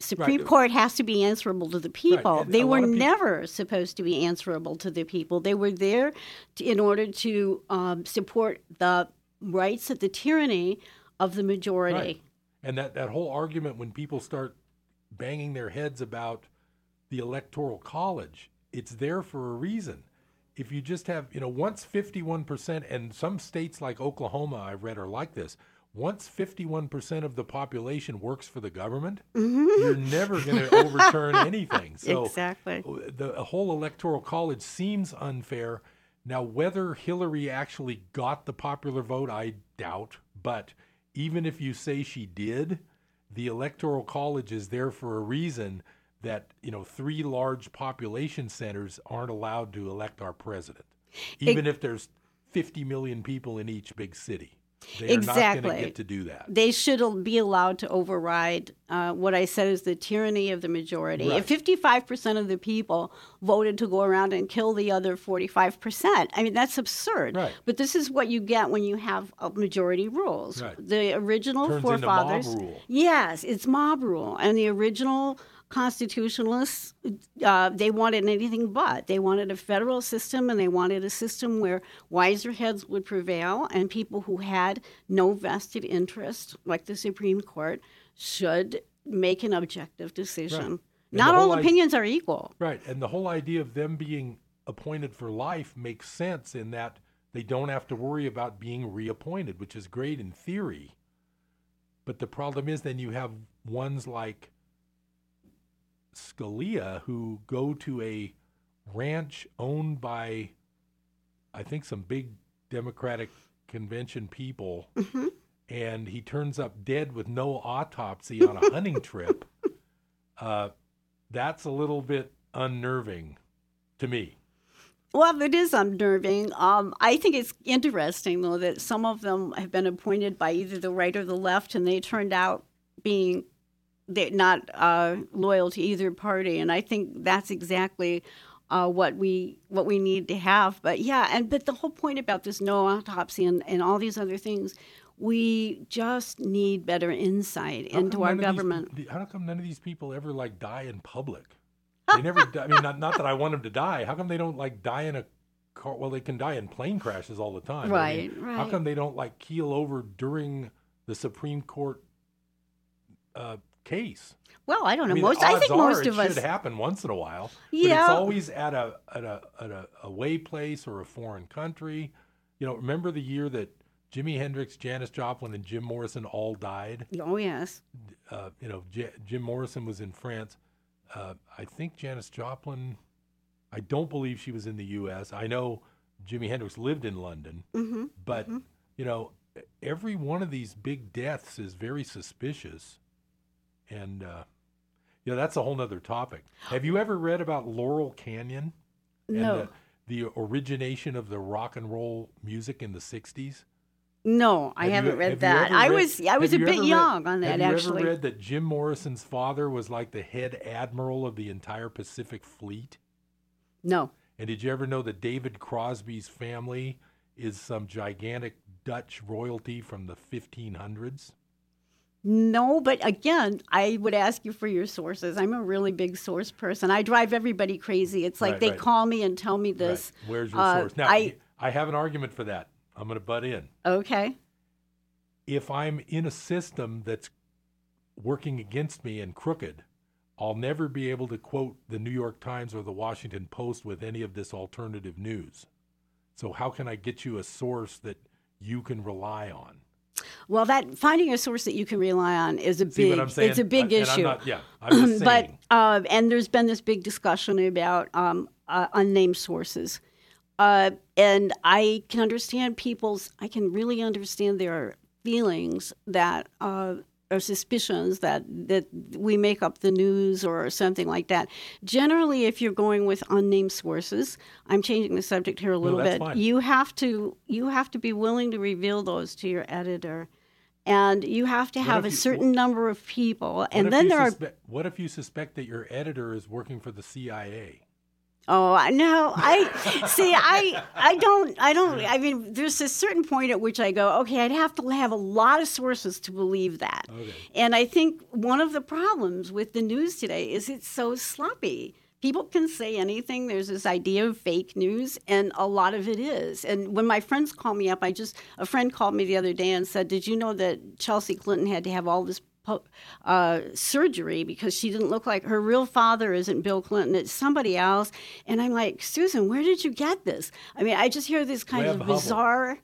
Supreme Right. Court has to be answerable to the people." and They were lot of peop- never supposed to be answerable to the people. They were there to, in order to um, support the rights of the tyranny of the majority. Right. And that, that whole argument when people start banging their heads about the electoral college, it's there for a reason. If you just have, you know, once 51%, and some states like Oklahoma, I've read, are like this. Once 51% of the population works for the government, mm-hmm. you're never going to overturn anything. So Exactly. Uh, the whole electoral college seems unfair. Now, whether Hillary actually got the popular vote, I doubt. But even if you say she did, the electoral college is there for a reason that, you know, three large population centers aren't allowed to elect our president, even if there's 50 million people in each big city. Not exactly. get to do that. They should be allowed to override uh, what I said is the tyranny of the majority. Right. If 55% of the people voted to go around and kill the other 45%, I mean, that's absurd. Right. But this is what you get when you have uh, majority rules. Right. The original Turns forefathers. rule. Yes, it's mob rule. And the original constitutionalists, uh, they wanted anything but. They wanted a federal system and they wanted a system where wiser heads would prevail and people who had no vested interest, like the Supreme Court, should make an objective decision. And Not all i- opinions are equal. Right. And the whole idea of them being appointed for life makes sense in that they don't have to worry about being reappointed, which is great in theory. But the problem is then you have ones like Scalia who go to a ranch owned by, I think, some big Democratic convention people, and he turns up dead with no autopsy on a hunting trip. Uh, that's a little bit unnerving to me. Well, it is unnerving. Um, I think it's interesting, though, that some of them have been appointed by either the right or the left, and they turned out being they not uh, loyal to either party. And I think that's exactly uh, what we what we need to have. But yeah, and but the whole point about this no autopsy and, and all these other things, we just need better insight How into our of these- government. how come none of these people ever like die in public? They never. die, I mean, not, not that I want them to die. How come they don't like die in a car? Well, they can die in plane crashes all the time. but I mean, Right, How come they don't like keel over during the Supreme Court uh, case? Well, I don't know. mean, most I think most of us should happen once in a while. But Yeah. it's always at a at a at a away place or a foreign country. You know, remember the year that Jimi Hendrix, Janis Joplin, and Jim Morrison all died? Oh yes. uh, you know, J- Jim Morrison was in France. Uh, I think Janis Joplin, I don't believe she was in the U.S. I know Jimi Hendrix lived in London, Mhm, but you know, every one of these big deaths is very suspicious, and uh, know that's a whole nother topic. Have you ever read about Laurel Canyon? And No. the, the origination of the rock and roll music in the '60s. No, I Have you- haven't read have that. I read- was I was a bit ever read- young on that have you actually. ever read that Jim Morrison's father was like the head admiral of the entire Pacific Fleet? No. And did you ever know that David Crosby's family is some gigantic Dutch royalty from the 1500s? No, but again, I would ask you for your sources. I'm a really big source person. I drive everybody crazy. It's like Right, they right. call me and tell me this. Right. Where's your Uh, source? Now, I I have an argument for that. I'm going to butt in. okay. if I'm in a system that's working against me and crooked, I'll never be able to quote the New York Times or the Washington Post with any of this alternative news. So how can I get you a source that you can rely on? Well, that finding a source that you can rely on is a See big. what I'm saying? It's a big I'm issue. not- yeah, but uh, and there's been this big discussion about um, uh, unnamed sources, uh, and I can understand people's. I can really understand their feelings that uh, or suspicions that that we make up the news or something like that. Generally, if you're going with unnamed sources, I'm changing the subject here a little that's bit. fine. You have to you have to be willing to reveal those to your editor, and you have to have a you- certain number of people. And then there are What if you suspect that your editor is working for the CIA? Oh, no, I see. I I don't. I don't. I mean, there's a certain point at which I go, okay, I'd have to have a lot of sources to believe that. Okay. And I think one of the problems with the news today is it's so sloppy. People can say anything. There's this idea of fake news, and a lot of it is. And when my friends call me up, I just a friend called me the other day and said, "Did you know that Chelsea Clinton had to have all this uh, surgery because she didn't look like her real father isn't Bill Clinton, it's somebody else. And I'm like, Susan, where did you get this? I mean, I just hear this kind Webb of Hubbell. bizarre.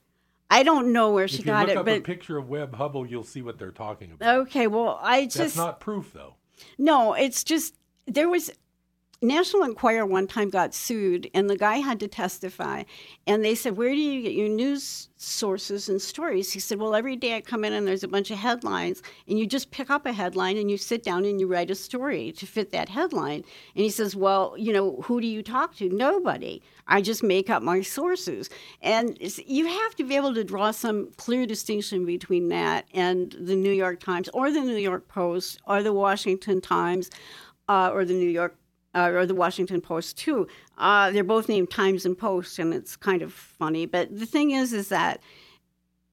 I don't know where she if you got look it, up a but picture of Webb Hubbell, you'll see what they're talking about. okay. Well, I just That's not proof, though. no. It's just there was National Enquirer one time got sued, and the guy had to testify. And they said, Where do you get your news sources and stories? He said, Well, every day I come in and there's a bunch of headlines, and you just pick up a headline and you sit down and you write a story to fit that headline. And he says, Well, you know, who do you talk to? Nobody. I just make up my sources. And you have to be able to draw some clear distinction between that and the New York Times or the New York Post or the Washington Times uh, or the New York uh, or the Washington Post too. Uh, they're both named Times and Post, and it's kind of funny. But the thing is, is that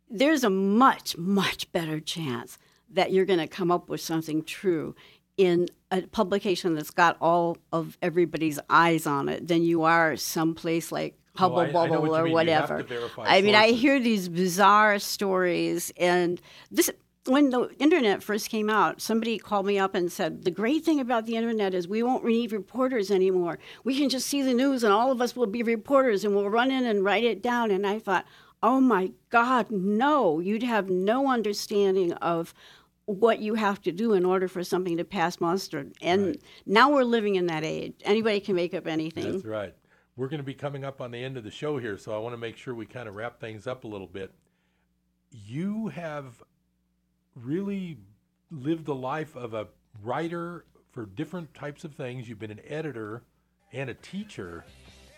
there's a much, much better chance that you're going to come up with something true in a publication that's got all of everybody's eyes on it than you are someplace like Hubbell Oh, I- I Bubble what or. Whatever. I mean, I hear these bizarre stories, and this when the internet first came out, somebody called me up and said, The great thing about the internet is we won't need reporters anymore. We can just see the news, and all of us will be reporters, and we'll run in and write it down. And I thought, Oh my God, no, you'd have no understanding of what you have to do in order for something to pass muster. And now we're living in that age. Anybody can make up anything. That's right. We're going to be coming up on the end of the show here, so I want to make sure we kind of wrap things up a little bit. You have really lived the life of a writer for different types of things. You've been an editor and a teacher.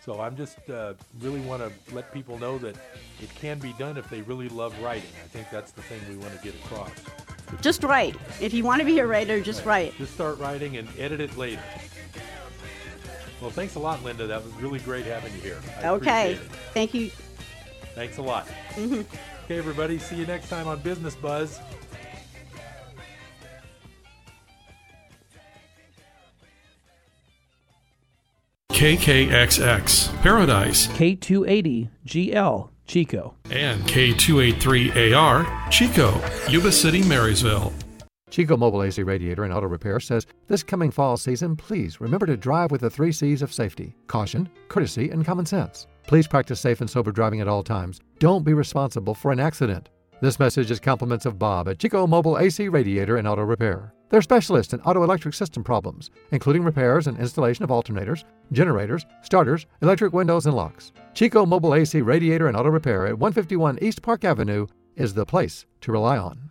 So I'm just uh, really want to let people know that it can be done if they really love writing. I think that's the thing we want to get across. Just write. If you want to be a writer, just write. Just start writing and edit it later. Well, thanks a lot, Linda. That was really great having you here. I Okay. Thank you. Thanks a lot. hmm Okay, everybody. See you next time on Business Buzz. KKXX, Paradise, K280GL, Chico. and K283AR, Chico, Yuba City, Marysville. Chico Mobile AC Radiator and Auto Repair says this coming fall season, please remember to drive with the three C's of safety caution, courtesy, and common sense. Please practice safe and sober driving at all times. Don't be responsible for an accident. This message is compliments of Bob at Chico Mobile AC Radiator and Auto Repair. They're specialists in auto electric system problems, including repairs and installation of alternators, generators, starters, electric windows, and locks. Chico Mobile AC Radiator and Auto Repair at 151 East Park Avenue is the place to rely on.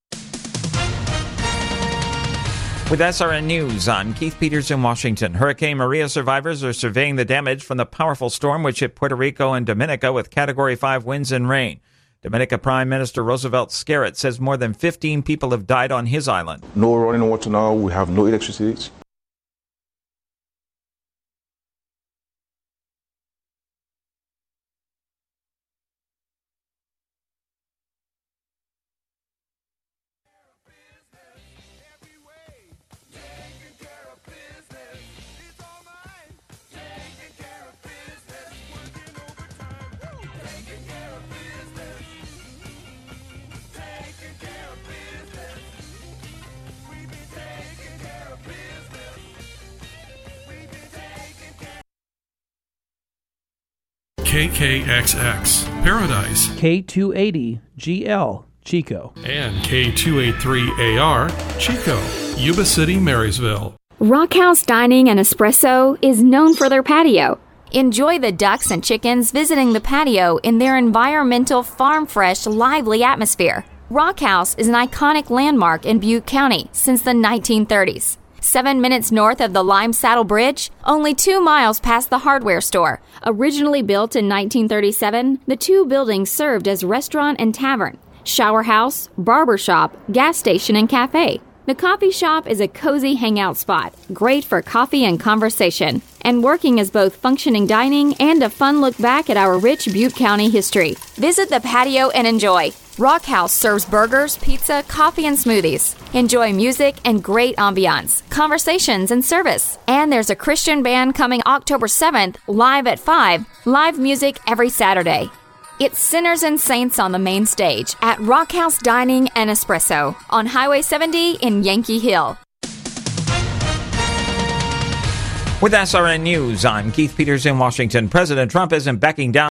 With SRN News, I'm Keith Peters in Washington. Hurricane Maria survivors are surveying the damage from the powerful storm which hit Puerto Rico and Dominica with Category 5 winds and rain. Dominica Prime Minister Roosevelt Skerrit says more than 15 people have died on his island. No running water now. We have no electricity. KKXX, Paradise, K280GL, Chico. and K283AR, Chico, Yuba City, Marysville. Rockhouse Dining and Espresso is known for their patio. Enjoy the ducks and chickens visiting the patio in their environmental, farm fresh, lively atmosphere. Rockhouse is an iconic landmark in Butte County since the 1930s. Seven minutes north of the Lime Saddle Bridge, only two miles past the hardware store. Originally built in 1937, the two buildings served as restaurant and tavern, shower house, barber shop, gas station, and cafe. The coffee shop is a cozy hangout spot, great for coffee and conversation, and working as both functioning dining and a fun look back at our rich Butte County history. Visit the patio and enjoy. Rock House serves burgers, pizza, coffee, and smoothies. Enjoy music and great ambiance, conversations, and service. And there's a Christian band coming October 7th, live at 5, live music every Saturday. It's Sinners and Saints on the main stage at Rockhouse Dining and Espresso on Highway 70 in Yankee Hill. With SRN News, I'm Keith Peters in Washington. President Trump isn't backing down.